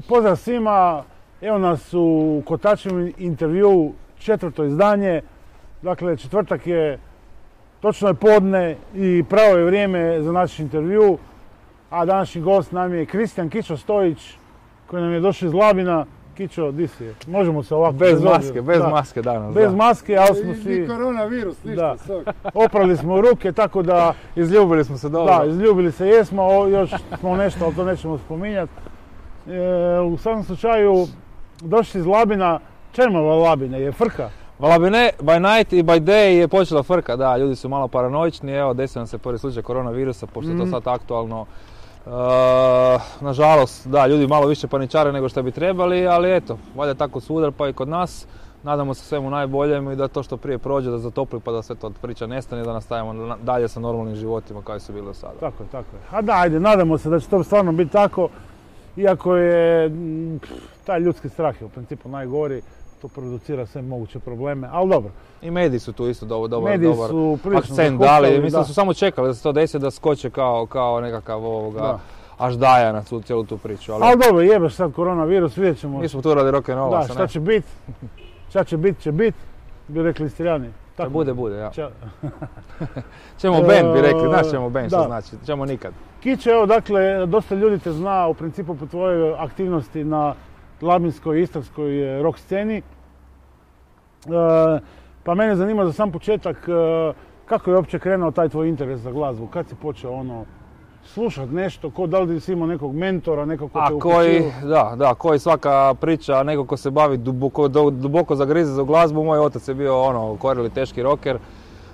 Pozdrav svima, evo nas u Kotačevom intervju, četvrto izdanje. Dakle, četvrtak je, točno je podne i pravo je vrijeme za naš intervju. A današnji gost nam je Kristijan Kičo Stojić, koji nam je došao iz Labina. Kičo, di si? Možemo se ovako... Bez maske, bez Da. maske danas. Bez da. maske, ali smo I si... ni koronavirus, ništa, Da. sok. Oprali smo ruke, tako da... Izljubili smo se dobro. Da, izljubili se jesmo, o, još smo nešto, ali to nećemo spominjati. E, u svakom slučaju, došli iz Labina, čemu Labine, je frka? Valabine, by night i by day je počela frka, da, ljudi su malo paranoični, evo desio nam se prvi slučaj koronavirusa, pošto je to Mhm. sad aktualno. E, nažalost, da, ljudi malo više paničare nego što bi trebali, ali eto, valjda tako svuda pa i kod nas. Nadamo se svemu najboljem i da to što prije prođe, da zatopli pa da sve to priča nestane i da nastavimo na- dalje sa normalnim životima kao su bili do sada. Tako je, tako je. A da, ajde, nadamo se da će to stvarno biti tako, iako je mm, taj ljudski strah je u principu najgori, to producira sve moguće probleme, ali dobro. I mediji su tu isto dobar, dobar, Mediji dobar su akcent dali. Mislim da. su samo čekali da se to desi da skoče kao, kao nekakav ovoga Da. aždaja na tu, cijelu tu priču. Ali, Ali dobro, jebeš sad koronavirus, vidjet ćemo. mi smo tu radi rock'n'rolla. Da, šta će bit, šta će bit, će bit, bi rekli Istrijani. Šta bude, bude, ja. Ča- Ćemo band, bi rekli, znaš E, ćemo da. što znači, ćemo nikad. Kiće, evo dakle, dosta ljudi te zna u principu po tvojoj aktivnosti na labinskoj i istarskoj e, rock sceni. E, pa mene zanima za sam početak, e, kako je uopće krenuo taj tvoj interes za glazbu? Kad si počeo ono, slušat nešto, ko, da li si imao nekog mentora, nekog ko te A koji, da, da, koji svaka priča, neko ko se bavi duboko, duboko zagrize za glazbu, moj otac je bio ono, korili teški rocker,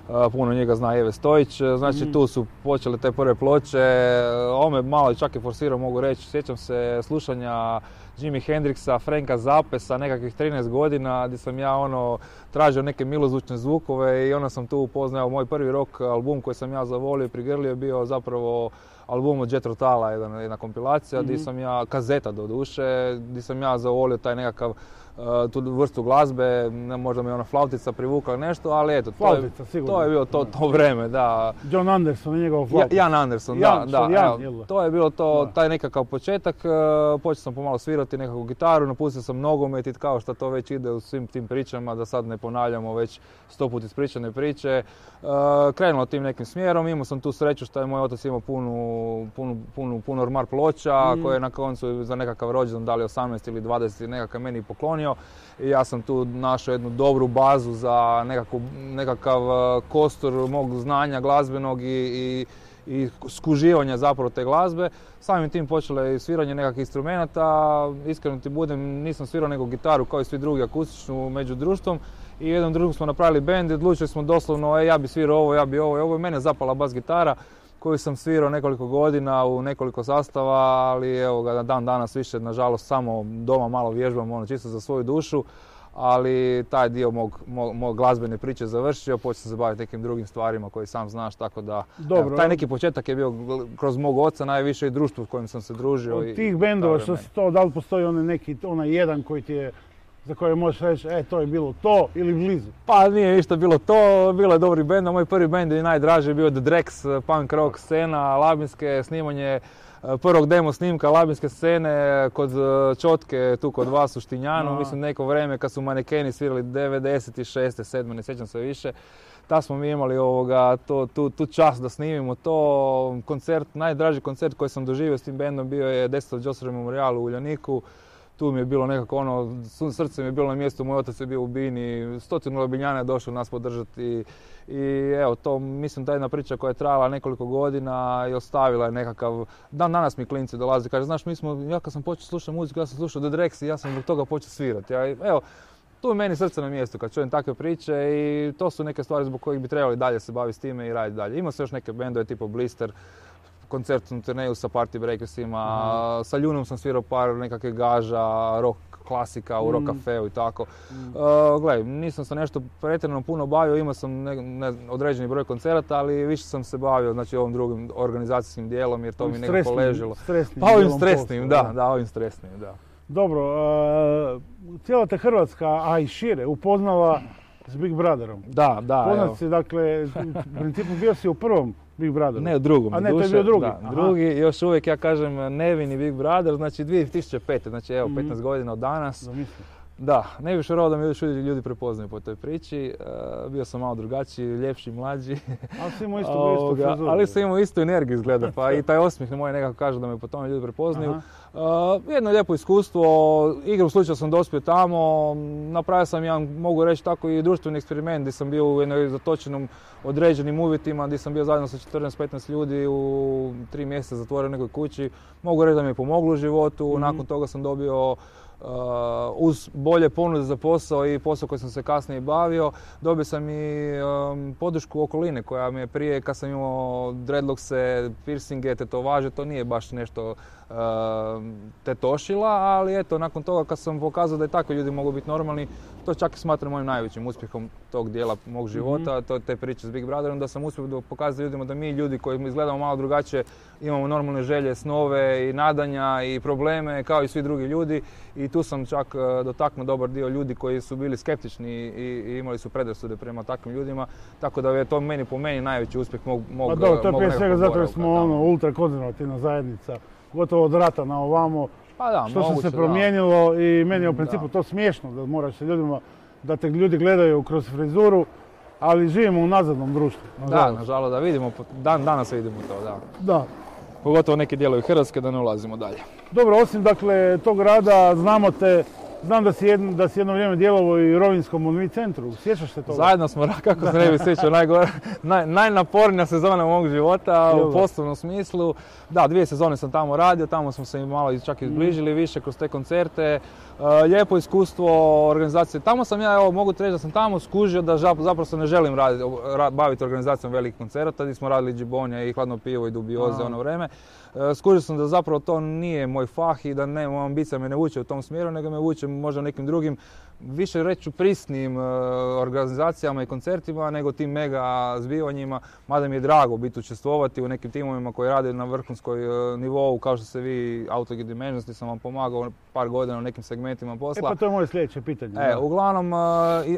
a, puno njega zna Jeve Stojić, e, znači Mhm. tu su počele te prve ploče, e, ome malo čak i forsirao mogu reći, sjećam se slušanja Jimi Hendrixa, Franka Zappe sa nekakvih 13 godina gdje sam ja ono tražio neke milozvučne zvukove i onda sam tu upoznao moj prvi rock album koji sam ja zavolio i prigrlio je bio zapravo album od Jet Rotala, jedna, jedna kompilacija, gdje Mhm. sam ja, kazeta do duše, gdje sam ja zavolio taj nekakav tu vrstu glazbe, možda me ona flautica privukla nešto, ali eto, to je, Flautica, to je bilo to, to vreme, da. John Anderson i njegov Ja, flauta. Jan Anderson, Jan, da, da, Jan, evo, to je bilo to, taj nekakav početak, uh, počeo sam pomalo svirati nekakvu gitaru, napustio sam nogomet i kao što to već ide u svim tim pričama, da sad ne ponavljamo već sto put ispričane priče. Uh, krenulo tim nekim smjerom, imao sam tu sreću što je moj otac imao punu, punu, punu, punu ormar ploča, Mm. koje je na koncu za nekakav rođendan dali 18 ili 20 nekakav meni poklonio. I ja sam tu našao jednu dobru bazu za nekakvu, nekakav uh, kostur mog znanja glazbenog i, i, i skuživanja zapravo te glazbe. Samim tim počelo je sviranje nekakvih instrumenata, iskreno ti budem, nisam svirao nego gitaru kao i svi drugi akustičnu među društvom. I jednom drugom smo napravili bend i odlučili smo doslovno, e, ja bi svirao ovo, ja bi ovo i ovo. I mene zapala bas gitara koju sam svirao nekoliko godina u nekoliko sastava, ali evo ga dan danas više, nažalost, samo doma malo vježbam, ono, čisto za svoju dušu, ali taj dio mog, mog, mog glazbene priče završio, počeo sam se baviti nekim drugim stvarima koji sam znaš, tako da Dobro. evo, taj neki početak je bio kroz mog oca najviše i društvo u kojem sam se družio. Od tih bendova što si to, da li postoji onaj neki, onaj jedan koji ti je, za koje možeš reći, e, to je bilo to ili blizu? Pa nije ništa bilo to, bilo je dobri bend, moj prvi bend i najdraži je bio The Drex, punk rock scena, labinske snimanje e, prvog demo snimka labinske scene kod e, Čotke, tu kod vas u Štinjanu, Aha. mislim neko vrijeme kad su manekeni svirali 96. 7. ne sjećam se više. Ta smo mi imali ovoga, to, tu, tu čast da snimimo to. Koncert, najdraži koncert koji sam doživio s tim bendom bio je 10. Joseph Memorial u Uljaniku. Tu mi je bilo nekako ono, srce mi je bilo na mjestu, moj otac je bio u Bini, stotinu Labinjana je došao nas podržati i evo to mislim je jedna priča koja je trajala nekoliko godina i ostavila je nekakav, dan danas mi klinci dolaze, kaže znaš mi smo, ja kad sam počeo slušati muziku, ja sam slušao The Drex i ja sam zbog toga počeo svirati. Ja, evo, tu je meni srce na mjestu kad čujem takve priče i to su neke stvari zbog kojih bi trebali dalje se baviti s time i raditi dalje. Ima se još neke bendove tipa Blister, koncertnu turneju sa Party Breakersima, sa Ljunom sam svirao par nekakvih gaža, rock klasika u rock Mm. kafeu i tako. Uh, gle, nisam se nešto pretjerano puno bavio, imao sam ne, ne- određeni broj koncerata, ali više sam se bavio znači, ovom drugim organizacijskim dijelom jer to mi nekako Stresnim- ležilo. Stresnim Pa ovim stresnim, da, da, ovim stresnim, da. Dobro, e, cijela te Hrvatska, a i šire, upoznala s Big Brotherom. Da, da, Poznat si, dakle, u principu bio si u prvom Big Brother? Ne, u drugom. A ne, to je duše, bio drugi. Da, drugi, još uvijek ja kažem nevini Big Brother, znači 2005. Znači evo, Mhm. 15 godina od danas. Zamisli. Da, ne bih vjerovao da me još ljudi prepoznaju po toj priči. E, bio sam malo drugačiji, ljepši, mlađi. Ali si imao isto Ovoga, frizuru. ali sam imao istu energiju izgleda, pa i taj osmijeh moj nekako kaže da me po tome ljudi prepoznaju. Aha. Uh, jedno lijepo iskustvo, igrom slučaju sam dospio tamo, napravio sam jedan, mogu reći tako i društveni eksperiment gdje sam bio u jednoj zatočenom određenim uvjetima, gdje sam bio zajedno sa 14-15 ljudi u tri mjeseca zatvoren u nekoj kući. Mogu reći da mi je pomoglo u životu, Mhm. nakon toga sam dobio uz bolje ponude za posao i posao koji sam se kasnije bavio, dobio sam i um, podršku okoline koja mi je prije kad sam imao dreadlockse, piercinge, tetovaže, to nije baš nešto uh, tetošila, ali eto, nakon toga kad sam pokazao da i takvi ljudi mogu biti normalni, to čak i smatram mojim najvećim uspjehom tog dijela mog života, to te priče s Big Brotherom, da sam uspio pokazati ljudima da mi ljudi koji izgledamo malo drugačije imamo normalne želje, snove i nadanja i probleme kao i svi drugi ljudi i tu sam čak e, dotaknuo dobar dio ljudi koji su bili skeptični i, i imali su predrasude prema takvim ljudima, tako da je to meni po meni najveći uspjeh mog, mog Pa dobro, to je prije svega zato jer smo ono, ultrakonzervativna zajednica, gotovo od rata na ovamo, Pa da, što se moguće, se da. promijenilo i meni je u principu Da. to smiješno da moraš se ljudima, da te ljudi gledaju kroz frizuru, ali živimo u nazadnom društvu. Da, nažalost. nažalost, da vidimo, dan danas vidimo to, da. da. Pogotovo neki dijelovi Hrvatske da ne ulazimo dalje. Dobro, osim dakle tog rada, znamo te, znam da si, jedno, da si jedno vrijeme djelovao i u Rovinjskom Monvi centru, sjećaš se toga? Zajedno smo, kako se ne bi sjećao, najgore, naj, najnapornija sezona mog života Jel u poslovnom smislu. Da, dvije sezone sam tamo radio, tamo smo se malo čak i zbližili više kroz te koncerte. E, lijepo iskustvo organizacije. Tamo sam ja, evo, mogu reći da sam tamo skužio da zapravo se ne želim raditi, ra- baviti organizacijom velikih koncerata, gdje smo radili džibonje i hladno pivo i dubioze ono vrijeme. E, Skužio sam da zapravo to nije moj fah i da ne, moja ambicija me ne vuče u tom smjeru, nego me vuče možda nekim drugim, više reću prisnim e, organizacijama i koncertima nego tim mega zbivanjima, mada mi je drago biti učestvovati u nekim timovima koji rade na vrhunskoj e, nivou, kao što ste vi Autogid Dimensions, sam vam pomagao par godina u nekim segmentima E posla. pa to je moje sljedeće pitanje. E, uglavnom, e,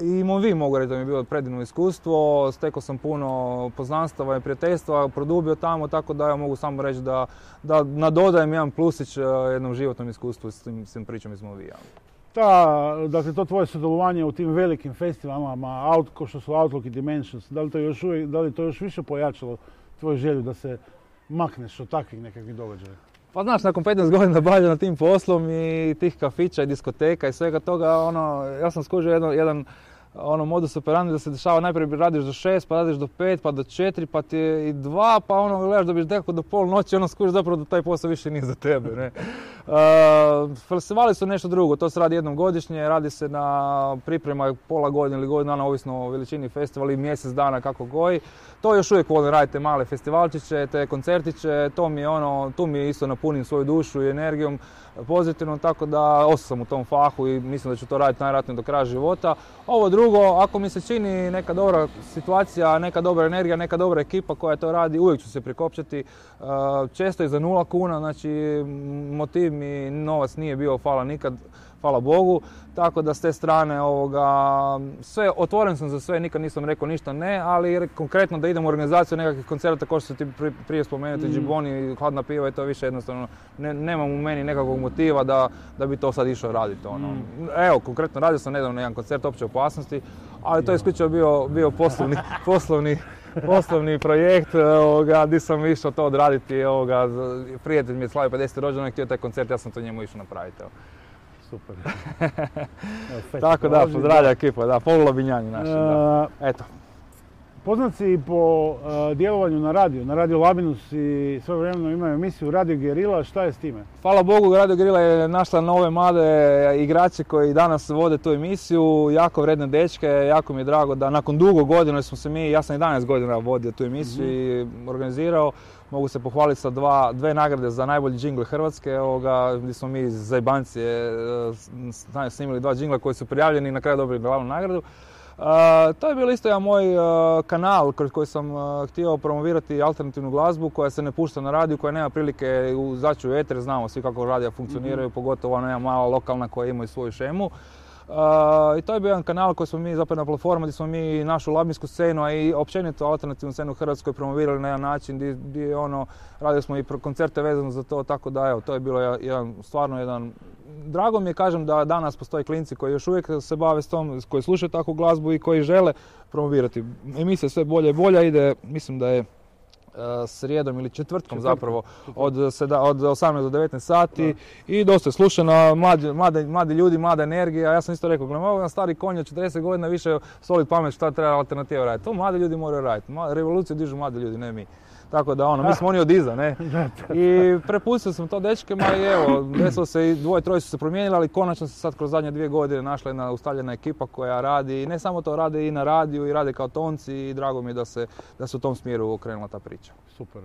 i, vi mogu reći da mi je bilo predivno iskustvo, stekao sam puno poznanstava i prijateljstva, produbio tamo, tako da ja mogu samo reći da, da nadodajem jedan plusić e, jednom životnom iskustvu s tim, s tim pričom iz Movija. Ta, dakle, to tvoje sudjelovanje u tim velikim festivalama, out, ko što su Outlook i Dimensions, da li to još, uvijek, da li to još više pojačalo tvoju želju da se makneš od takvih nekakvih događaja? Pa znaš, nakon 15 godina bavljenja tim poslom i tih kafića i diskoteka i svega toga, ono, ja sam skužio jedan, jedan ono modus operandi da se dešava najprije radiš do 6, pa radiš do 5, pa do 4, pa ti je i 2, pa ono gledaš da biš nekako do pol noći, ono skužiš zapravo da taj posao više nije za tebe. Ne? Uh, festivali su nešto drugo, to se radi jednom godišnje, radi se na priprema pola godine ili godinu dana, ovisno o veličini festivala i mjesec dana kako goji. To još uvijek volim raditi te male festivalčiće, te koncertiće, to mi je ono, tu mi isto napunim svoju dušu i energijom pozitivno, tako da ostao sam u tom fahu i mislim da ću to raditi najvjerojatnije do kraja života. Ovo drugo, ako mi se čini neka dobra situacija, neka dobra energija, neka dobra ekipa koja to radi, uvijek ću se prikopčati. Uh, Često i za nula kuna, znači motiv mi novac nije bio, hvala nikad, hvala Bogu. Tako da s te strane ovoga, sve, otvoren sam za sve, nikad nisam rekao ništa ne, ali re- konkretno da idem u organizaciju nekakvih koncerta kao što ti pri- prije spomenuti, Mm. džiboni, hladna piva i to više jednostavno, ne, nemam u meni nekakvog motiva da, da bi to sad išao raditi. Ono. Mm. Evo, konkretno radio sam nedavno jedan koncert opće opasnosti, ali to je isključivo bio, bio poslovni, poslovni, poslovni projekt ovoga, gdje sam išao to odraditi. Ovoga, prijatelj mi je slavio 50. rođendan i htio taj koncert, ja sam to njemu išao napraviti. Evo. Super. Tako da, pozdravlja ekipa, da, polulobinjani naši, da. E, Eto, Poznat si i po e, djelovanju na radiju. Na Radio Labinus i sve vremeno imaju emisiju Radio Gerila. Šta je s time? hvala Bogu, Radio Grila je našla nove mlade igrače koji danas vode tu emisiju, jako vredne dečke, jako mi je drago da nakon dugo godina smo se mi, ja sam 11 godina vodio tu emisiju i organizirao, mogu se pohvaliti sa dva, dve nagrade za najbolji džingle Hrvatske, ovoga, gdje smo mi iz Zajbancije snimili dva džingla koji su prijavljeni i na kraju dobili glavnu nagradu. To je bio isto jedan moj uh, kanal kroz koji sam uh, htio promovirati alternativnu glazbu koja se ne pušta na radiju, koja nema prilike u eter, znamo svi kako radija funkcioniraju, pogotovo ona mala lokalna koja ima i svoju šemu. I to je bio jedan kanal koji smo mi zapravo na platforma gdje smo mi našu labinsku scenu, a i općenito alternativnu scenu u Hrvatskoj promovirali na jedan način gdje, ono, radili smo i koncerte vezano za to, tako da evo, to je bilo jedan, stvarno jedan drago mi je kažem da danas postoje klinci koji još uvijek se bave s tom, koji slušaju takvu glazbu i koji žele promovirati. Emisija sve bolje i bolje ide, mislim da je srijedom ili četvrtkom, zapravo od, od 18 do 19 sati i dosta je slušano, mladi, mladi, ljudi, mlada energija. Ja sam isto rekao, gledam, ovo stari konj od 40 godina više solid pamet šta treba alternativa raditi. To mladi ljudi moraju raditi. Revoluciju dižu mladi ljudi, ne mi. Tako da ono, mi smo oni od iza, ne? I prepustio sam to dečkima i evo, desilo se i dvoje, troje su se promijenili, ali konačno se sad kroz zadnje dvije godine našla jedna ustaljena ekipa koja radi i ne samo to rade i na radiju i rade kao tonci i drago mi je da se, da se u tom smjeru okrenula ta priča. Super.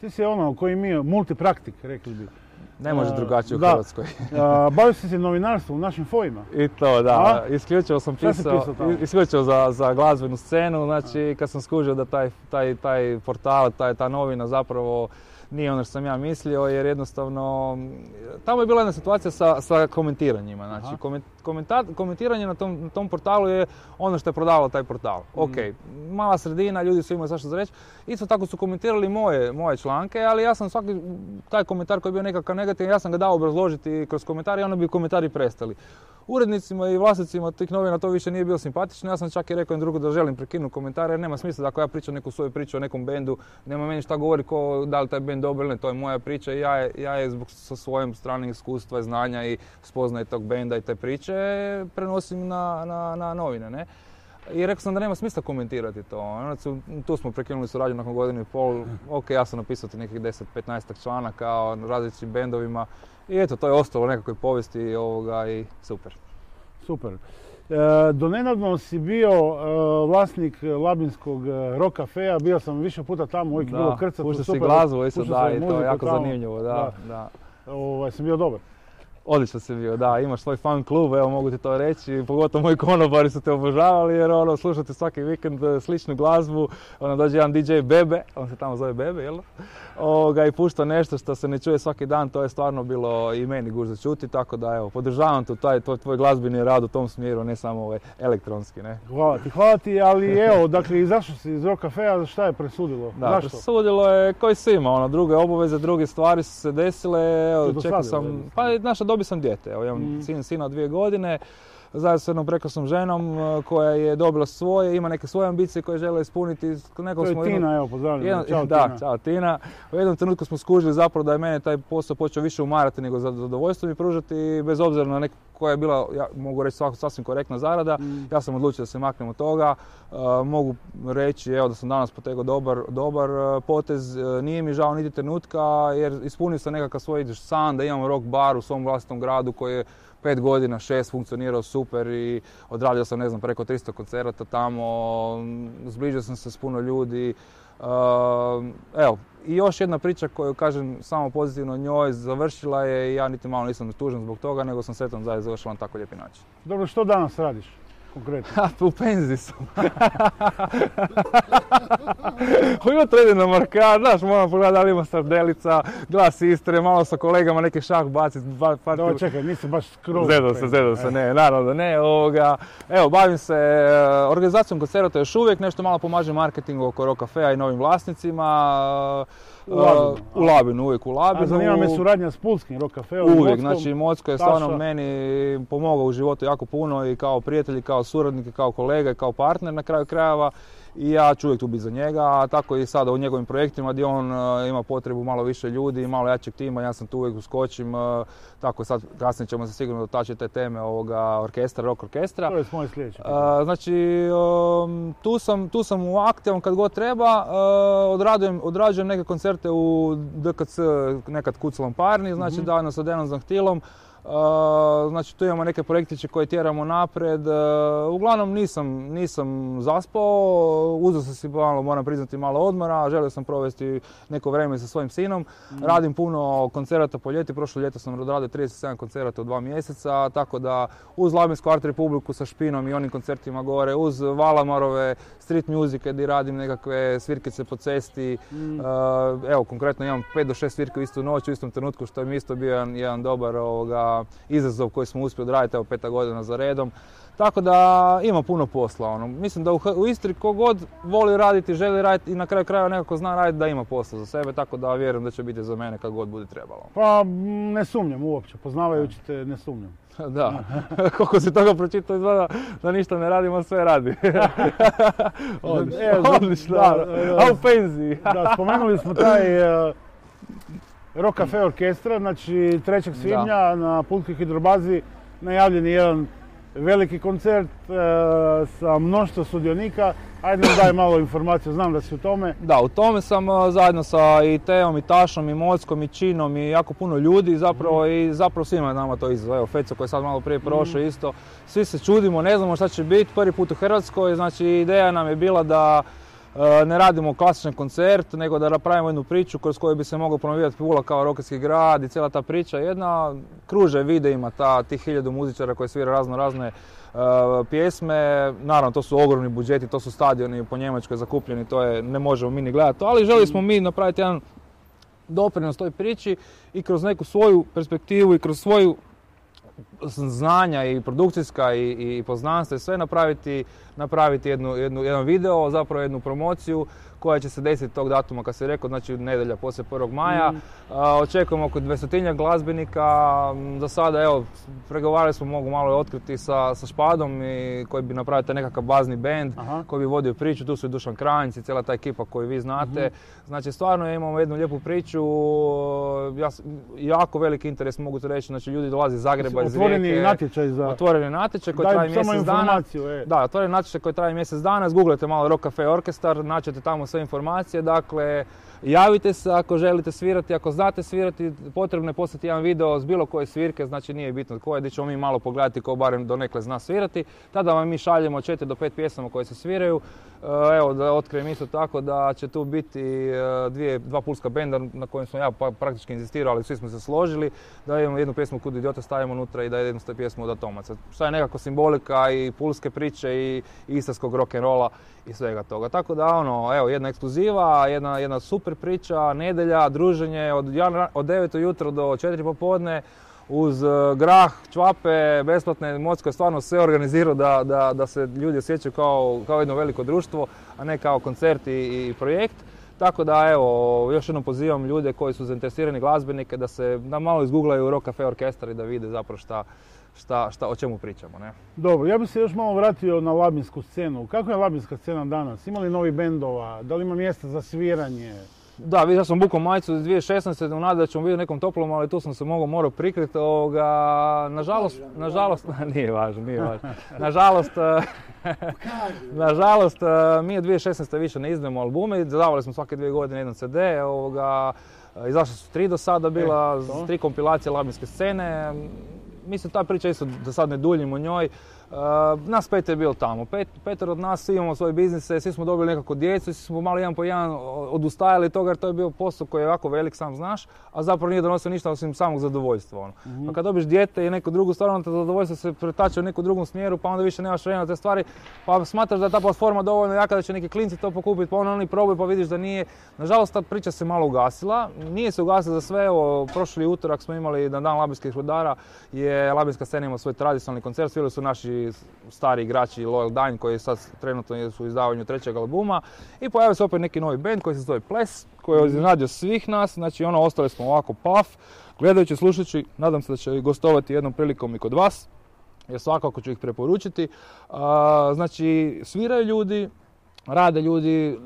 ti si ono koji mi multipraktik, rekli bi. Ne može drugačije u Hrvatskoj. Bavio si se novinarstvom u našim fojima. I to, da. Isključivo sam pisao, isključivo za, za glazbenu scenu. Znači, kad sam skužio da taj, taj, taj portal, taj, ta novina zapravo nije ono što sam ja mislio, jer jednostavno, tamo je bila jedna situacija sa, sa komentiranjima. Znači, komentiranje na tom, na tom portalu je ono što je prodavalo taj portal. Mm. Ok, mala sredina, ljudi su imali zašto za reći. Isto tako su komentirali moje, moje članke, ali ja sam svaki, taj komentar koji je bio nekakav negativan, ja sam ga dao obrazložiti kroz komentar i onda bi komentari prestali urednicima i vlasnicima tih novina to više nije bilo simpatično. Ja sam čak i rekao im drugo da želim prekinuti komentare jer nema smisla da ako ja pričam neku svoju priču o nekom bendu, nema meni šta govori ko da li taj bend ne, to je moja priča i ja je, ja je zbog sa svojim stranim iskustva, znanja i spoznaje tog benda i te priče prenosim na, na, na novine. Ne? I rekao sam da nema smisla komentirati to. Onda tu smo prekinuli suradnju nakon godinu i pol. Ok, ja sam napisao nekih 10-15 članaka o različitim bendovima i eto, to je ostalo nekakvoj povijesti ovoga i super. Super. E, do nedavno si bio e, vlasnik Labinskog e, rock cafea, bio sam više puta tamo, uvijek bilo krcat. Pušta si glazbu, isto da, i to je jako zanimljivo, da. da. Ovaj, sam bio dobar. Odlično si bio, da, imaš svoj fan klub, evo mogu ti to reći, pogotovo moji konobari su te obožavali jer ono, slušate svaki vikend e, sličnu glazbu, ono, dođe jedan DJ Bebe, on se tamo zove Bebe, jel? Ovoga, I pušta nešto što se ne čuje svaki dan, to je stvarno bilo i meni guž za čuti, tako da evo, podržavam tu taj tvoj, tvoj glazbeni rad u tom smjeru, ne samo ovaj elektronski, ne? Hvala ti, hvala ti, ali evo, dakle, izašao si iz Rock Cafea, šta je presudilo? Da, Zašto? presudilo je koji svima, ono, druge obaveze, druge stvari su se desile, evo, čekao sam, pa naša dobio sam dijete, evo imam mm. sin, sina dvije godine, zajedno s jednom prekrasnom ženom e, koja je dobila svoje, ima neke svoje ambicije koje žele ispuniti. Nekog to je Tina, evo pozdravljam. Čao, da, Tina. čao Tina. U jednom trenutku smo skužili zapravo da je mene taj posao počeo više umarati nego zadovoljstvo mi pružati, bez obzira na neku koja je bila, ja mogu reći sasvim korektna zarada. Mm. Ja sam odlučio da se maknem od toga. E, mogu reći evo, da sam danas potegao dobar, dobar e, potez. nije mi žao niti trenutka jer ispunio sam nekakav svoj san da imam rock bar u svom vlastitom gradu koji je pet godina, šest funkcionirao super i odradio sam ne znam preko 300 koncerata tamo, zbližio sam se s puno ljudi. Ehm, evo, i još jedna priča koju kažem samo pozitivno njoj završila je i ja niti malo nisam tužan zbog toga, nego sam sretan da je završila na tako lijepi način. Dobro, što danas radiš? Konkretno? u penziji sam. Ujutro idem na markad, znaš, moram pogledati da li ima sardelica, glas Istre, malo sa kolegama neki šah baciti. Pa, no, čekaj, nisi baš skroz. Zedo se, zedo se, ne, naravno da ne. Ovoga. Evo, bavim se e, organizacijom koncerta još uvijek, nešto malo pomažem marketingu oko Cafea i novim vlasnicima. U Labinu. u Labinu, uvijek u Labinu. A zanima me suradnja s Pulskim Rock Cafeom. Uvijek, znači Mocko je stvarno meni pomogao u životu jako puno i kao prijatelj, i kao suradnik, i kao kolega, i kao partner na kraju krajeva i ja ću uvijek tu biti za njega, a tako i sada u njegovim projektima gdje on e, ima potrebu malo više ljudi, malo jačeg tima, ja sam tu uvijek uskočim, uh, tako sad kasnije ćemo se sigurno dotaći te teme ovoga orkestra, rock orkestra. To je moj sljedeći. znači, um, tu sam, tu sam u aktivom kad god treba, odrađujem, odrađujem neke koncerte u DKC, nekad Kucelom Parni, znači mm-hmm. davno sa Denom Zahtilom, Znači tu imamo neke projektiće koje tjeramo napred. Uglavnom nisam, nisam zaspao, uzeo sam si malo, moram priznati malo odmora, želio sam provesti neko vrijeme sa svojim sinom. Mhm. Radim puno koncerata po ljeti, prošlo ljeto sam odradio 37 koncerata u dva mjeseca, tako da uz Labinsku Art Republiku sa Špinom i onim koncertima gore, uz Valamarove street music gdje radim nekakve svirkice po cesti. Mhm. Evo, konkretno imam 5 do 6 svirke u istu noć, u istom trenutku što je mi isto bio jedan, jedan dobar ovoga, izazov koji smo uspjeli odraditi evo peta godina za redom. Tako da ima puno posla. Ono. Mislim da u, Istri kogod voli raditi, želi raditi i na kraju krajeva nekako zna raditi da ima posla za sebe, tako da vjerujem da će biti za mene kad god bude trebalo. Pa ne sumnjam uopće, poznavajući te ne sumnjam. Da, koliko si toga pročitao izgleda da ništa ne radimo, sve radi. odlično, E, odlično. da, da, A u penziji. Da, spomenuli smo taj uh, Rock Cafe Orkestra, znači 3. svibnja na Pulskoj hidrobazi najavljen je jedan veliki koncert uh, sa mnoštvo sudionika. Ajde nam daj malo informaciju, znam da si u tome. Da, u tome sam a, zajedno sa i Teom, i Tašom, i Mockom, i Činom, i jako puno ljudi zapravo i zapravo svima je nama to izazov. Evo, Feco koji je sad malo prije prošao isto. Svi se čudimo, ne znamo šta će biti, prvi put u Hrvatskoj, znači ideja nam je bila da e, ne radimo klasičan koncert, nego da napravimo jednu priču kroz koju bi se mogao promovirati Pula kao rokerski grad i cijela ta priča. Jedna kruže videima ta, tih hiljadu muzičara koji svira razno razne e, pjesme. Naravno, to su ogromni budžeti, to su stadioni po Njemačkoj zakupljeni, to je, ne možemo mi ni gledati to, ali želi smo mi napraviti jedan doprinos toj priči i kroz neku svoju perspektivu i kroz svoju znanja i produkcijska i, i poznanstva i sve napraviti, napraviti jednu, jednu, jedan video, zapravo jednu promociju koja će se desiti tog datuma kad se rekao, znači nedjelja poslije 1. maja. A, očekujemo oko 200 glazbenika, m, za sada evo, pregovarali smo, mogu malo otkriti sa, sa Špadom i koji bi napravio taj nekakav bazni band Aha. koji bi vodio priču, tu su i Dušan Kranjc i cijela ta ekipa koju vi znate. Znači stvarno imamo jednu lijepu priču, ja, jako veliki interes mogu to reći, znači ljudi dolaze iz Zagreba, iz Otvoreni natječaj za... Otvoreni natječaj koji Daj traje mjesec dana. e. Da, otvoren natječaj koji traje mjesec dana, zguglajte malo Rock Cafe Orkestar, naćete tamo sve informacije, dakle javite se ako želite svirati, ako znate svirati, potrebno je poslati jedan video s bilo koje svirke, znači nije bitno koje, gdje ćemo mi malo pogledati ko barem donekle zna svirati, tada vam mi šaljemo 4 do 5 pjesama koje se sviraju, evo da otkrijem isto tako da će tu biti e, dvije, dva pulska benda na kojem sam ja pa- praktički inzistirao, ali svi smo se složili, da imamo jednu pjesmu Kud idiota stavimo unutra i da jednu pjesmu od Atomaca. Šta je nekako simbolika i pulske priče i istarskog rock'n'rolla i svega toga. Tako da ono, evo jedna ekskluziva, jedna, jedna super priča, nedelja, druženje od, od 9 ujutro do 4 popodne uz e, grah, čvape, besplatne, Mocko je stvarno sve organizirao da, da, da se ljudi osjećaju kao, kao jedno veliko društvo, a ne kao koncert i, i projekt. Tako da evo, još jednom pozivam ljude koji su zainteresirani glazbenike da se da malo izgooglaju Rock Cafe Orkestar i da vide zapravo šta, šta, šta, o čemu pričamo. Ne? Dobro, ja bih se još malo vratio na labinsku scenu. Kako je labinska scena danas? Ima li novi bendova? Da li ima mjesta za sviranje? Da, vidio sam bukao majicu iz 2016. u nadi da ćemo biti u nekom toplom, ali tu sam se mogao morao prikriti. Ovoga, nažalost, nažalost, nije važno, nije važno. Nažalost, eh, nažalost, eh, mi od 2016. više ne izdajemo albume, izdavali smo svake dvije godine jedan CD, ovoga, eh, izašle su tri do sada bila, E, tri kompilacije labinske scene. Mislim, ta priča isto, da sad ne duljim o njoj, nas pet je bilo tamo. Pet, petar od nas svi imamo svoje biznise, svi smo dobili nekako djecu, svi smo malo jedan po jedan odustajali od toga jer to je bio posao koji je jako velik, sam znaš, a zapravo nije donosio ništa osim samog zadovoljstva. Ono. Pa kad dobiš dijete i neku drugu stvar, onda te zadovoljstvo se pretače u neku drugom smjeru, pa onda više nemaš vremena za te stvari, pa smatraš da je ta platforma dovoljno jaka da će neki klinci to pokupiti, pa onda oni probaju pa vidiš da nije. Nažalost, ta priča se malo ugasila. Nije se ugasila za sve, evo, prošli utorak smo imali na dan labinskih rudara, je labinska scena imala svoj tradicionalni koncert, svirali su naši stari igrači Loyal Dine koji sad trenutno su u izdavanju trećeg albuma. I pojavio se opet neki novi band koji se zove Ples, koji je iznenadio svih nas, znači ono ostali smo ovako paf, gledajući, slušajući, nadam se da će gostovati jednom prilikom i kod vas, jer svakako ću ih preporučiti. Znači, sviraju ljudi, rade ljudi,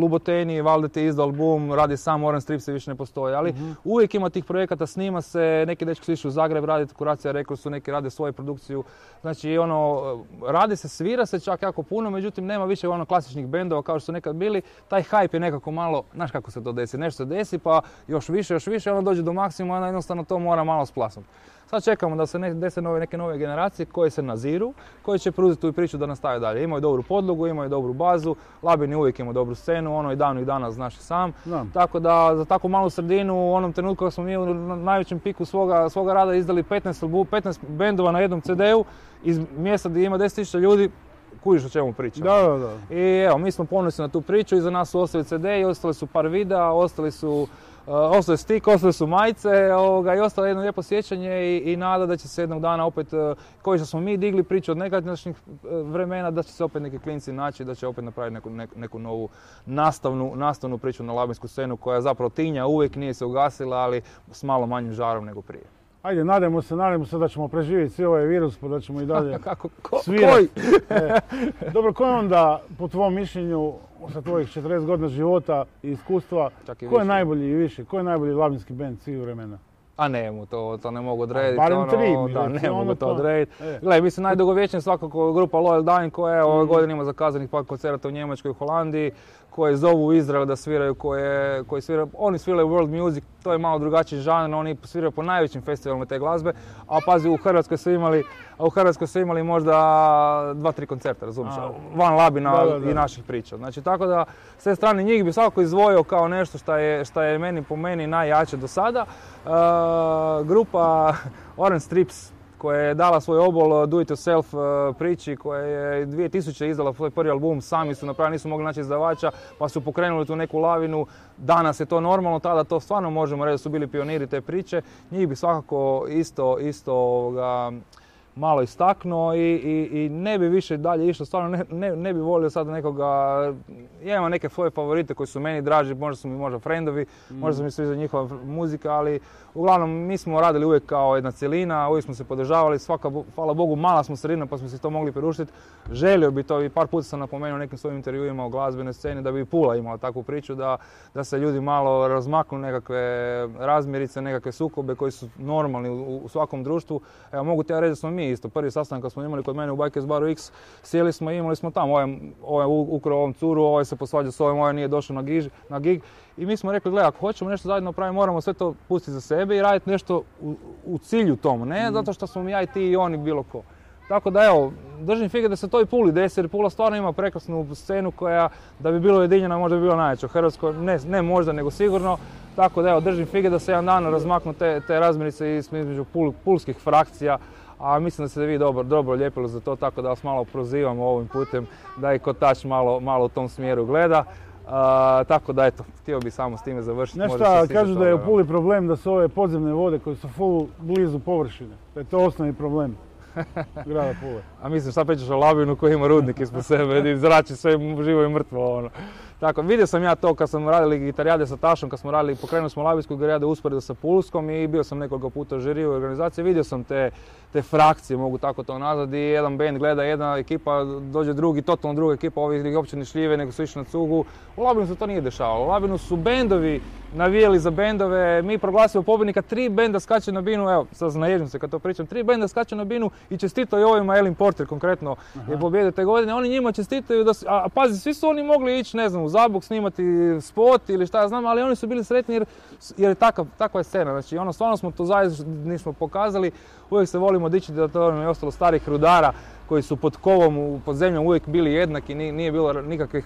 Luboteni, Valdete je izdao album, radi sam Orange Stripse više ne postoje, ali uvijek ima tih projekata, snima se, neki dečki su išli u Zagreb raditi, Kuracija rekli su, neki rade svoju produkciju, znači ono, radi se, svira se čak jako puno, međutim nema više ono klasičnih bendova kao što su nekad bili, taj hype je nekako malo, znaš kako se to desi, nešto se desi pa još više, još više, onda dođe do maksimuma, onda jednostavno to mora malo splasnuti. Sad čekamo da se ne, dese nove, neke nove generacije koje se naziru, koje će preuzeti tu priču da nastave dalje. Imaju dobru podlogu, imaju dobru bazu, Labin je uvijek imao dobru scenu, ono i davnih dana znaš i sam. Tako da za takvu malu sredinu u onom trenutku kad smo mi u na- najvećem piku svoga, svoga rada izdali 15, albu, 15 bendova na jednom CD-u iz mjesta gdje ima 10.000 ljudi, kužiš o čemu pričam. Da, da, da. I evo, mi smo ponosni na tu priču, iza nas su ostali CD i ostali su par videa, ostali su ostaje stik, ostale su majice ovoga, i ostalo jedno lijepo sjećanje i, i nada da će se jednog dana opet, koji što smo mi digli priču od nekadašnjih vremena, da će se opet neki klinci naći, da će opet napraviti neku, neku, novu nastavnu, nastavnu priču na labinsku scenu koja zapravo tinja, uvijek nije se ugasila, ali s malo manjim žarom nego prije. Ajde, nadajmo se, nadajmo se da ćemo preživjeti svi ovaj virus, pa da ćemo i dalje Kako, ko, koji? E, dobro, ko je onda, po tvom mišljenju, sa tvojih 40 godina života i iskustva, ko je najbolji i više, ko je najbolji labinski band svih vremena? A ne mu to, to ne mogu odrediti. Barem ono, tri, da, ne mogu to odrediti. E. Gledaj, mislim najdugovječnija svakako grupa Loyal Dying koja je ove mm. godine ima zakazanih par koncerta u Njemačkoj i Holandiji koje zovu Izrael da sviraju, koje, koji sviraju, oni sviraju world music, to je malo drugačiji žanr, oni sviraju po najvećim festivalima te glazbe, a pazi u Hrvatskoj su imali, a u Hrvatskoj su imali možda dva, tri koncerta, razumiješ, van Labina i naših priča. Znači tako da s te strane njih bi svakako izdvojio kao nešto što je, šta je meni po meni najjače do sada. Uh, grupa Orange Strips koja je dala svoj obol uh, do it yourself uh, priči, koja je 2000 izdala svoj prvi album, sami su napravili, nisu mogli naći izdavača, pa su pokrenuli tu neku lavinu. Danas je to normalno, tada to stvarno možemo reći su bili pioniri te priče. Njih bi svakako isto, isto ovoga, malo istaknuo i, i, i, ne bi više dalje išao, stvarno ne, ne, ne bi volio sad nekoga, ja imam neke svoje favorite koji su meni draži, možda su mi možda friendovi, mm. možda su mi svi za njihova muzika, ali uglavnom mi smo radili uvijek kao jedna cjelina, uvijek smo se podržavali, svaka, hvala Bogu, mala smo sredina pa smo si to mogli priuštiti. Želio bi to i par puta sam napomenuo u nekim svojim intervjuima o glazbenoj sceni da bi Pula imala takvu priču da, da se ljudi malo razmaknu nekakve razmirice, nekakve sukobe koji su normalni u, u svakom društvu. Evo mogu ti ja reći da smo mi isto. Prvi sastanak kad smo imali kod mene u Bikers Baru X, sjeli smo i imali smo tamo, ovaj, ovaj ukrao ovom curu, ovaj se posvađa s ovim, ovaj nije došao na, giž, na gig. I mi smo rekli, gledaj, ako hoćemo nešto zajedno napraviti, moramo sve to pustiti za sebe i raditi nešto u, u cilju tomu, ne mm. zato što smo ja i ti i oni bilo ko. Tako da evo, držim fige da se to i Puli desi jer Pula stvarno ima prekrasnu scenu koja da bi bilo ujedinjena možda bi bila najveća u Hrvatskoj, ne, ne možda nego sigurno. Tako da evo, držim fige da se jedan dan razmaknu te, te razmirice između pulskih frakcija, a mislim da ste vi dobro, dobro lijepili za to, tako da vas malo prozivam ovim putem da i kotač malo, malo u tom smjeru gleda. tako da eto, htio bi samo s time završiti. Nešto, kažu da je u Puli problem da su ove podzemne vode koje su full blizu površine. Da je to osnovni problem grada Pule. A mislim šta pričaš o Labinu koji ima rudnik ispod sebe i zrači sve živo i mrtvo. Ono. Tako, vidio sam ja to kad smo radili gitarijade sa Tašom, kad smo radili, pokrenuli smo Labijsku gitarijade usporedo sa Pulskom i bio sam nekoliko puta u žiriju organizacije, vidio sam te, te frakcije, mogu tako to nazvati, jedan band gleda, jedna ekipa, dođe drugi, totalno druga ekipa, ovi uopće ne šljive, nego su išli na cugu. U Labinu se to nije dešavalo. U Labinu su bendovi navijeli za bendove, mi proglasimo pobjednika, tri benda skače na binu, evo, sad naježim se kad to pričam, tri benda skače na binu i čestito i ovima, Elin Porter konkretno je pobjedio te godine, oni njima čestitaju, da, a pazi, svi su oni mogli ići, ne znam, u Zabuk snimati spot ili šta ja znam, ali oni su bili sretni jer, jer je takav, takva je scena, znači ono, stvarno smo to zaista nismo pokazali, uvijek se volimo dići da to je ostalo starih rudara, koji su pod kovom, pod zemljom uvijek bili jednaki, nije bilo nikakvih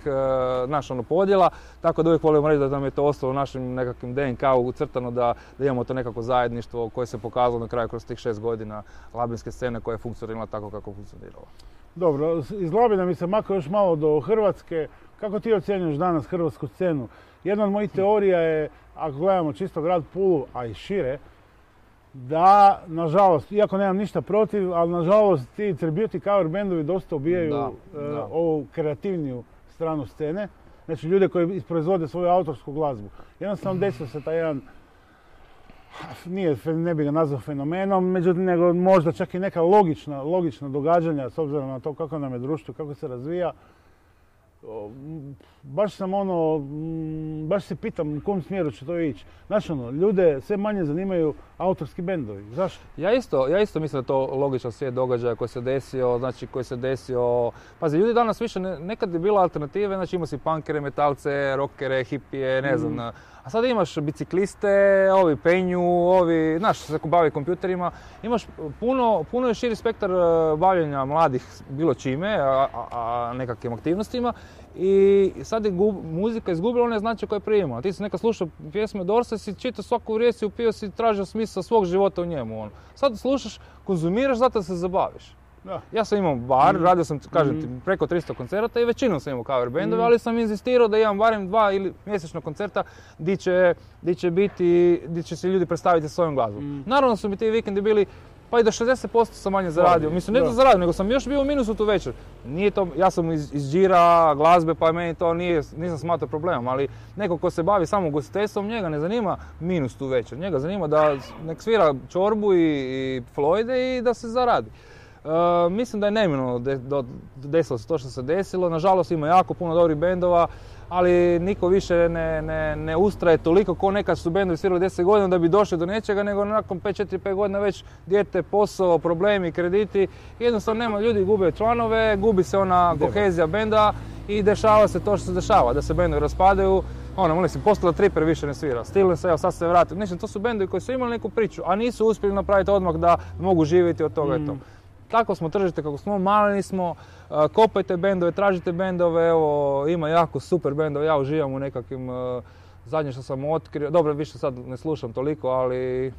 naš ono, podjela, tako da uvijek volimo reći da nam je to ostalo u našim nekakvim DNK ucrtano da, da imamo to nekako zajedništvo koje se pokazalo na kraju kroz tih šest godina labinske scene koja je funkcionirala tako kako funkcionirala. Dobro, iz Labina mi se mako još malo do Hrvatske. Kako ti ocjenjuješ danas hrvatsku scenu? Jedna od mojih teorija je, ako gledamo čisto grad Pulu, a i šire, da, nažalost, iako nemam ništa protiv, ali nažalost ti tribute cover bendovi dosta ubijaju e, ovu kreativniju stranu scene. Znači ljude koji proizvode svoju autorsku glazbu. Jednostavno desio se taj jedan, nije, ne bi ga nazvao fenomenom, međutim nego možda čak i neka logična, logična događanja s obzirom na to kako nam je društvo, kako se razvija baš sam ono, baš se pitam u kom smjeru će to ići. Znaš ono, ljude sve manje zanimaju autorski bendovi. Zašto? Ja isto, ja isto mislim da to logičan svijet događaja koji se desio, znači koji se desio... Pazi, ljudi danas više, nekad je bila alternative, znači imao si punkere, metalce, rockere, hipije, ne znam, mm. A sad imaš bicikliste, ovi penju, ovi, znaš, se bavi kompjuterima. Imaš puno, puno je širi spektar e, bavljenja mladih bilo čime, a, a, nekakvim aktivnostima. I sad je muzika izgubila one značaje koje prije imala. Ti si neka slušao pjesme Dorsa, si čitao svaku riječ, si upio, si tražio smisla svog života u njemu. Ono. Sad slušaš, konzumiraš zato da se zabaviš. Da. Ja sam imao bar, Mhm. radio sam, kažem ti, preko 300 koncerata i većinom sam imao cover bendove, Mhm. ali sam inzistirao da imam barem dva ili mjesečno koncerta di će, di će biti, di će se ljudi predstaviti svojom glazbom. Naravno su mi ti vikendi bili pa i do 60% sam manje zaradio. Manje, Mislim, ne da da. zaradio, nego sam još bio u minusu tu večer. Nije to, ja sam iz, iz džira glazbe, pa meni to nije, nisam smatrao problemom, ali neko ko se bavi samo ugostiteljstvom, njega ne zanima minus tu večer. Njega zanima da nek svira čorbu i, i Floyde i da se zaradi. E, mislim da je neminovno de, desilo se to što se desilo. Nažalost ima jako puno dobrih bendova, ali niko više ne, ne, ne ustraje toliko ko nekad su bendovi svirali 10 godina da bi došli do nečega, nego nakon 5, 4, 5 godina već dijete, posao, problemi, krediti. Jednostavno nema, ljudi gube članove, gubi se ona kohezija benda i dešava se to što se dešava, da se bendovi raspadaju. Ono, molim se, postala Tripper više ne svira, Stillen se, evo sad se vratio. Mislim, to su bendovi koji su imali neku priču, a nisu uspjeli napraviti odmah da mogu živjeti od toga i to. Mm. Tako smo tržište kako smo, maleni smo, kopajte bendove, tražite bendove, evo ima jako super bendove, ja uživam u nekakvim, zadnje što sam otkrio, dobro više sad ne slušam toliko, ali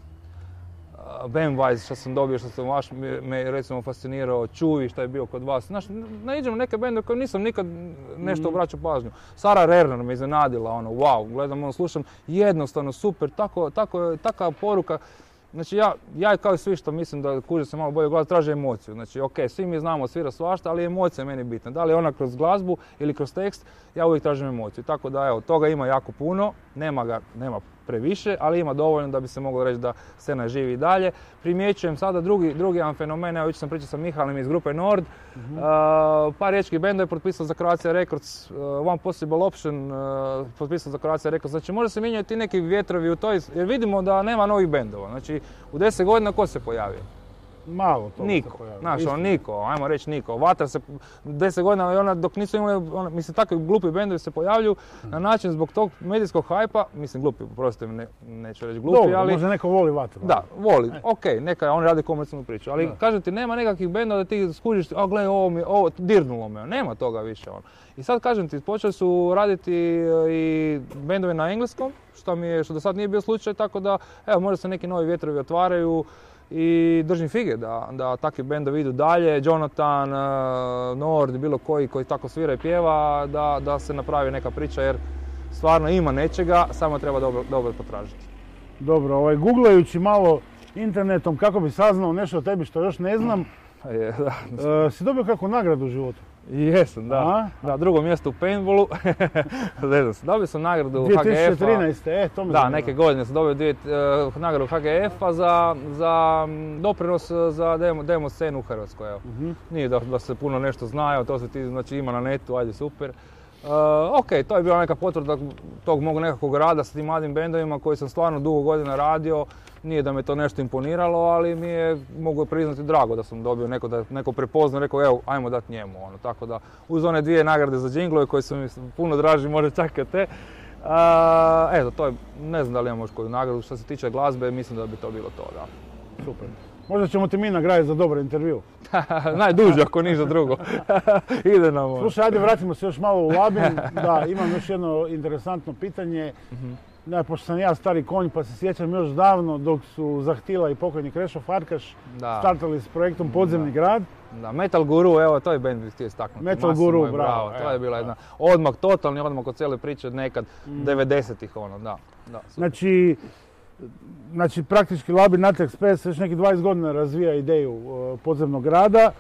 Bandwise što sam dobio, što sam vaš, me, recimo fascinirao, Čuvi što je bio kod vas. Znaš, naiđem na neke bendove koje nisam nikad nešto Mhm. obraćao pažnju. Sara Rerner me iznenadila, ono, wow, gledam, ono, slušam, jednostavno super, tako, tako, taka poruka. Znači ja, ja kao i svi što mislim da kuže se malo bolje glas, traže emociju. Znači ok, svi mi znamo svira svašta, ali emocija je meni bitna. Da li je ona kroz glazbu ili kroz tekst, ja uvijek tražim emociju. Tako da evo, toga ima jako puno, nema ga, nema previše, ali ima dovoljno da bi se moglo reći da scena živi i dalje. Primjećujem sada drugi, drugi jedan fenomen, evo jučer sam pričao sa Mihalem iz grupe Nord, Mhm. Uh, par riječkih benda je potpisao za Croatia Records, uh, One Possible Option uh, potpisao za Croatia Records. Znači može se mijenjati ti neki vjetrovi u toj, jer vidimo da nema novih bendova. Znači u 10 godina ko se pojavio? Malo to. Niko. Znaš, ono, niko, ajmo reći niko. Vatra se 10 godina ona dok nisu imali, ona, mislim takvi glupi bendovi se pojavljuju na način zbog tog medijskog hajpa, mislim glupi, prostite mi, ne, neću reći glupi, Dobro, ali... možda neko voli vatru. Da, voli, ok, neka on radi komercijalnu priču, ali Da. kažem ti nema nekakvih bendova da ti skužiš, a gle ovo mi, ovo dirnulo me, nema toga više ono. I sad kažem ti, počeli su raditi e, i bendovi na engleskom, što mi je, što do sad nije bio slučaj, tako da evo možda se neki novi vjetrovi otvaraju i držim fige da, da takvi bendovi idu dalje, Jonathan, e, Nord, bilo koji koji tako svira i pjeva, da, da se napravi neka priča jer stvarno ima nečega, samo treba dobro, dobro potražiti. Dobro, ovaj, googlajući malo internetom kako bi saznao nešto o tebi što još ne znam, Je, da. e, si dobio kakvu nagradu u životu? Jesam, da. Da, drugo mjesto u paintballu. ne znam, dobio sam nagradu HGF-a. 2013. E, to me Da, zanima. neke godine sam dobio dvije, eh, nagradu HGF-a za, za doprinos eh, za demo, demo scenu u Hrvatskoj. Evo. Mhm. Nije da, da se puno nešto zna, evo, to se ti znači, ima na netu, ajde super. Eh, ok, to je bila neka potvrda tog mog nekakvog rada sa tim mladim bendovima koji sam stvarno dugo godina radio. Nije da me to nešto imponiralo, ali mi je, mogu priznati, drago da sam dobio neko, da neko prepozna, rekao evo, ajmo dati njemu. Ono. Tako da, uz one dvije nagrade za džinglove koje su mi puno draži, možda čak te, a, eto, to je, ne znam da li imam još koju nagradu, što se tiče glazbe, mislim da bi to bilo to, da. Super. Možda ćemo te mi nagraditi za dobar intervju. Najduže ako ništa drugo. Ide nam. Slušaj, ajde vratimo se još malo u Labin. Da, imam još jedno interesantno pitanje. Mhm. Da, pošto sam ja stari konj, pa se sjećam još davno dok su Zahtila i pokojni Krešo Farkaš Da. startali s projektom Podzemni grad. Da, Metal Guru, evo, to je band bih htio istaknuti. Metal Guru, je bravo, To evo, je bila jedna odmak, totalni odmak od cijele priče od nekad, 90-ih, ono, da. da super. Znači, znači praktički Labin Natrag Express već neki 20 godina razvija ideju e, podzemnog grada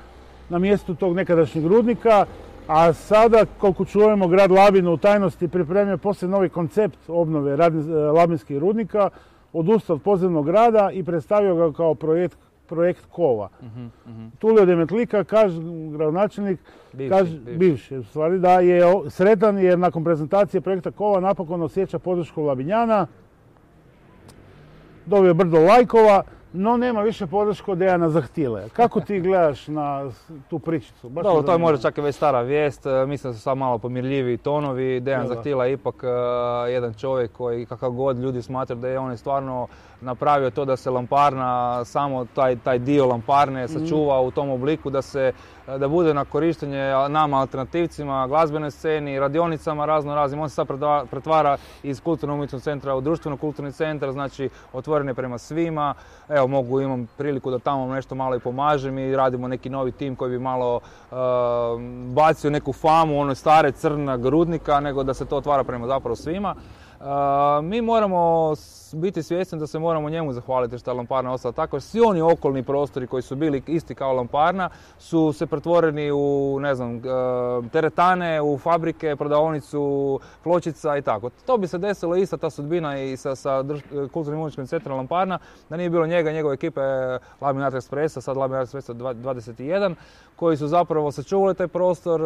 na mjestu tog nekadašnjeg rudnika, a sada, koliko čujemo, grad Labin u tajnosti pripremio poslije novi koncept obnove e, labinskih rudnika, odustao od podzemnog grada i predstavio ga kao projekt, projekt Kova. Mhm, mhm. Tulio Demetlika, kaže gradonačelnik, Bivši, kaže, bivši. bivši, u stvari da je sretan jer nakon prezentacije projekta Kova napokon osjeća podršku Labinjana, dobio brdo lajkova, no nema više podršku od Dejana Zahtile. Kako ti gledaš na tu pričicu? Baš Dobro, to je možda čak i već stara vijest, e, mislim da su sad malo pomirljiviji tonovi, Dejan. Zahtila je ipak e, jedan čovjek koji kakav god ljudi smatraju da je on je stvarno napravio to da se lamparna, samo taj, taj dio lamparne Mhm. sačuva u tom obliku, da se da bude na korištenje nama alternativcima, glazbenoj sceni, radionicama razno raznim. On se sad pretva- pretvara iz kulturno umjetnog centra u društveno kulturni centar, znači otvoren je prema svima. Evo, evo mogu, imam priliku da tamo nešto malo i pomažem i radimo neki novi tim koji bi malo uh, bacio neku famu one stare crna rudnika, nego da se to otvara prema zapravo svima. Mi moramo biti svjesni da se moramo njemu zahvaliti što je Lamparna ostala tako. Svi oni okolni prostori koji su bili isti kao Lamparna su se pretvoreni u, ne znam, teretane, u fabrike, prodavnicu, pločica i tako. To bi se desilo ista ta sudbina i sa, sa kulturnim umetničkim centrom Lamparna, da nije bilo njega, njegove ekipe Laminat Expressa, sad Laminat Expressa 21, koji su zapravo sačuvali taj prostor, e,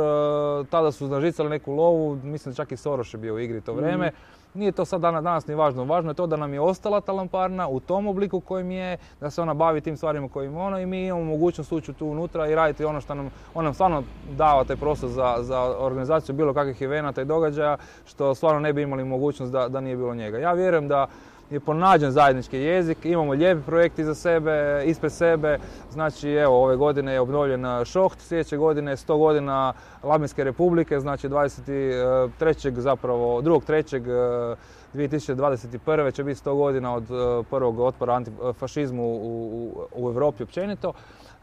tada su nažicali neku lovu, mislim da čak i Soroš je bio u igri to vrijeme. Nije to sad danas, danas ni važno. Važno je to da nam je ostala ta lamparna u tom obliku kojim je, da se ona bavi tim stvarima kojim ona i mi imamo mogućnost ući tu unutra i raditi ono što nam, on nam stvarno dava taj prostor za, za organizaciju bilo kakvih evenata i događaja, što stvarno ne bi imali mogućnost da, da nije bilo njega. Ja vjerujem da je pronađen zajednički jezik, imamo lijepi projekt iza sebe, ispred sebe, znači evo ove godine je obnovljen šoht, sljedeće godine 100 godina Labinske republike, znači 23. zapravo, 2.3. 2021. će biti 100 godina od e, prvog otpora antifašizmu u, u, Europi općenito.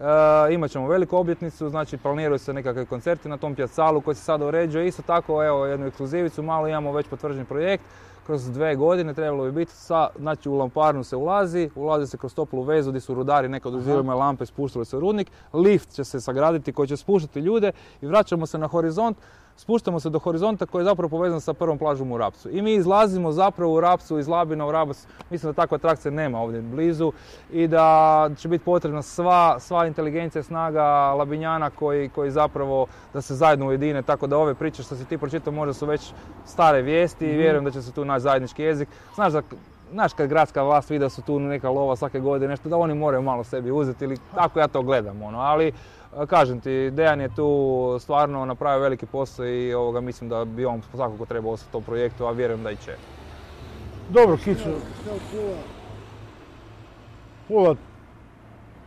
E, imat ćemo veliku obljetnicu, znači planiraju se nekakve koncerti na tom pjacalu koji se sada uređuje. Isto tako, evo, jednu ekskluzivicu, malo imamo već potvrđen projekt kroz dve godine trebalo bi biti, sa, znači u lamparnu se ulazi, ulazi se kroz toplu vezu gdje su rudari nekad uzimali lampe, spuštali se u rudnik, lift će se sagraditi koji će spuštati ljude i vraćamo se na horizont spuštamo se do horizonta koji je zapravo povezan sa prvom plažom u Rapsu. I mi izlazimo zapravo u Rapsu, iz Labina u Rabac. Mislim da takva atrakcija nema ovdje blizu i da će biti potrebna sva, sva inteligencija, snaga Labinjana koji, koji zapravo da se zajedno ujedine. Tako da ove priče što si ti pročitao možda su već stare vijesti i mhm. vjerujem da će se tu naći zajednički jezik. Znaš da Znaš kad gradska vlast vidi da su tu neka lova svake godine, nešto da oni moraju malo sebi uzeti ili tako ja to gledam. Ono. Ali Kažem ti, Dejan je tu stvarno napravio veliki posao i ovoga, mislim da bi on svakako trebao ostati u tom projektu, a vjerujem da i će. Dobro, Kiću. Pula.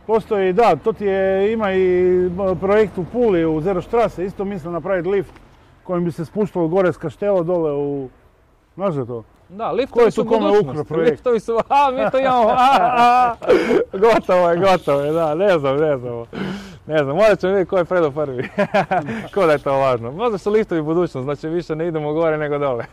Postoji, da, to ti je, ima i projekt u Puli, u Zero Štrase, isto mislim napraviti lift kojim bi se spuštalo gore s kaštela dole u... Znaš to? Da, liftovi su budućnost. Liftovi su, a mi to imamo, a, gotovo je, gotovo je, da, ne znam, ne znam. Ne znam, morat ćemo vidjeti ko je predo prvi. ko da je to važno. Možda su liftovi budućnost, znači više ne idemo gore nego dole.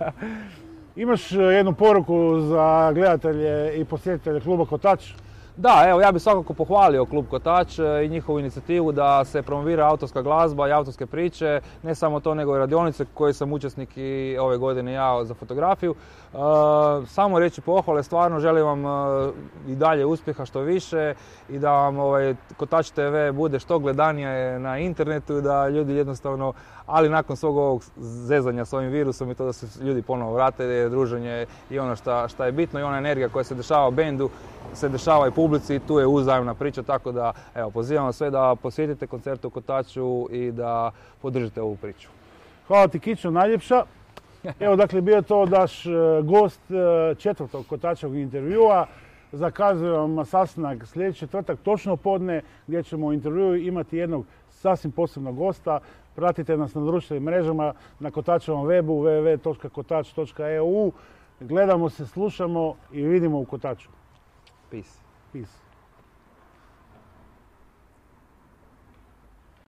Imaš e, jednu poruku za gledatelje i posjetitelje kluba Kotač? Da, evo ja bih svakako pohvalio klub Kotač e, i njihovu inicijativu da se promovira autorska glazba i autorske priče, ne samo to nego i radionice koje sam učesnik i ove godine ja za fotografiju. E, samo reći pohvale, stvarno želim vam e, i dalje uspjeha što više i da vam ovaj, Kotač TV bude što gledanije na internetu, da ljudi jednostavno, ali nakon svog ovog zezanja s ovim virusom i to da se ljudi ponovo vrate, druženje i ono što je bitno i ona energija koja se dešava u bendu se dešava i publici i tu je uzajemna priča, tako da evo, pozivam sve da posjetite koncert u Kotaču i da podržite ovu priču. Hvala ti Kićo, najljepša. Evo dakle bio to daš e, gost e, četvrtog Kotačevog intervjua. Zakazujem vam sastanak sljedeći četvrtak točno podne gdje ćemo u intervjuu imati jednog sasvim posebnog gosta. Pratite nas na društvenim mrežama na Kotačevom webu www.kotač.eu. Gledamo se, slušamo i vidimo u Kotaču. Peace. Peace.